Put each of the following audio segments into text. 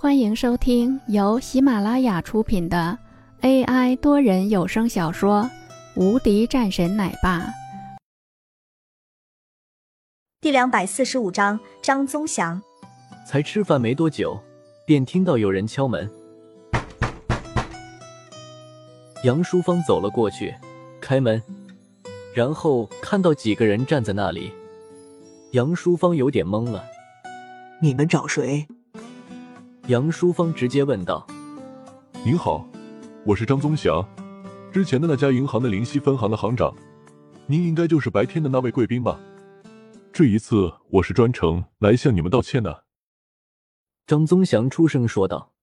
欢迎收听由喜马拉雅出品的 AI 多人有声小说《无敌战神奶爸》第两百四十五章。张宗祥才吃饭没多久，便听到有人敲门。杨淑芳走了过去，开门，然后看到几个人站在那里。杨淑芳有点懵了：“你们找谁？”杨淑芳直接问道：“您好，我是张宗祥，之前的那家银行的灵溪分行的行长，您应该就是白天的那位贵宾吧？这一次我是专程来向你们道歉的。”张宗祥出声说道：“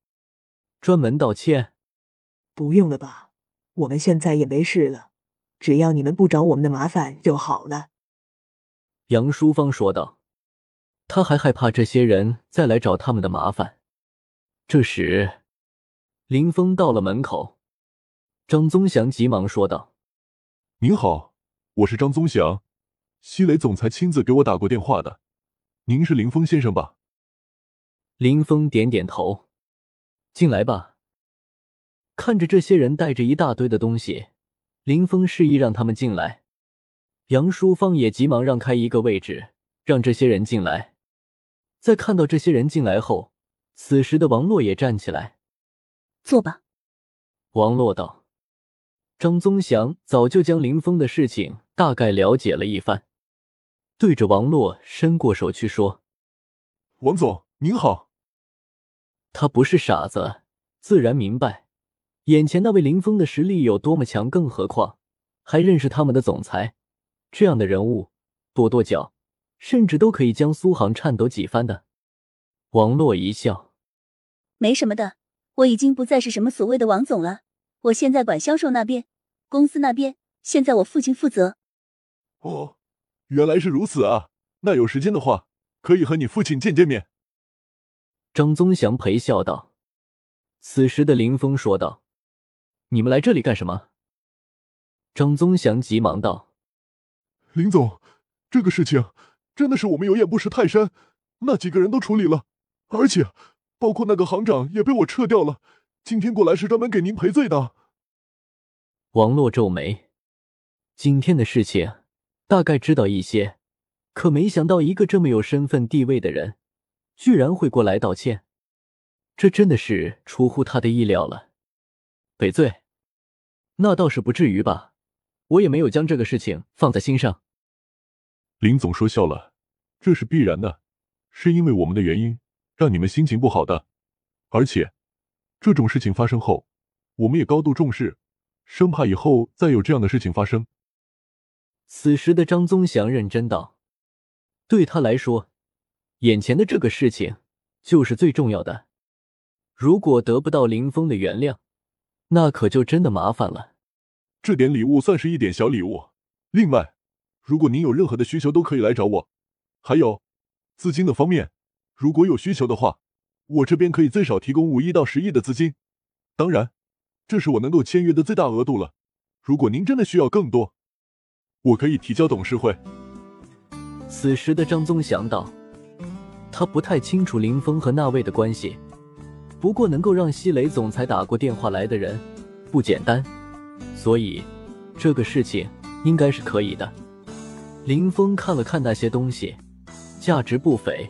专门道歉？不用了吧，我们现在也没事了，只要你们不找我们的麻烦就好了。”杨淑芳说道：“他还害怕这些人再来找他们的麻烦。”这时，林峰到了门口，张宗祥急忙说道：“您好，我是张宗祥，西雷总裁亲自给我打过电话的，您是林峰先生吧？”林峰点点头：“进来吧。”看着这些人带着一大堆的东西，林峰示意让他们进来。杨淑芳也急忙让开一个位置，让这些人进来。在看到这些人进来后，此时的王洛也站起来，坐吧。王洛道：“张宗祥早就将林峰的事情大概了解了一番，对着王洛伸过手去说：‘王总您好。’他不是傻子，自然明白眼前那位林峰的实力有多么强，更何况还认识他们的总裁，这样的人物跺跺脚，甚至都可以将苏杭颤抖几番的。”王洛一笑，没什么的，我已经不再是什么所谓的王总了，我现在管销售那边，公司那边现在我父亲负责。哦，原来是如此啊！那有时间的话，可以和你父亲见见面。张宗祥陪笑道。此时的林峰说道：“你们来这里干什么？”张宗祥急忙道：“林总，这个事情真的是我们有眼不识泰山，那几个人都处理了。”而且，包括那个行长也被我撤掉了。今天过来是专门给您赔罪的。王洛皱眉，今天的事情大概知道一些，可没想到一个这么有身份地位的人，居然会过来道歉，这真的是出乎他的意料了。赔罪？那倒是不至于吧，我也没有将这个事情放在心上。林总说笑了，这是必然的，是因为我们的原因。让你们心情不好的，而且这种事情发生后，我们也高度重视，生怕以后再有这样的事情发生。此时的张宗祥认真道：“对他来说，眼前的这个事情就是最重要的。如果得不到林峰的原谅，那可就真的麻烦了。这点礼物算是一点小礼物。另外，如果您有任何的需求，都可以来找我。还有资金的方面。”如果有需求的话，我这边可以最少提供五亿到十亿的资金，当然，这是我能够签约的最大额度了。如果您真的需要更多，我可以提交董事会。此时的张宗祥道：“他不太清楚林峰和那位的关系，不过能够让西雷总裁打过电话来的人不简单，所以这个事情应该是可以的。”林峰看了看那些东西，价值不菲。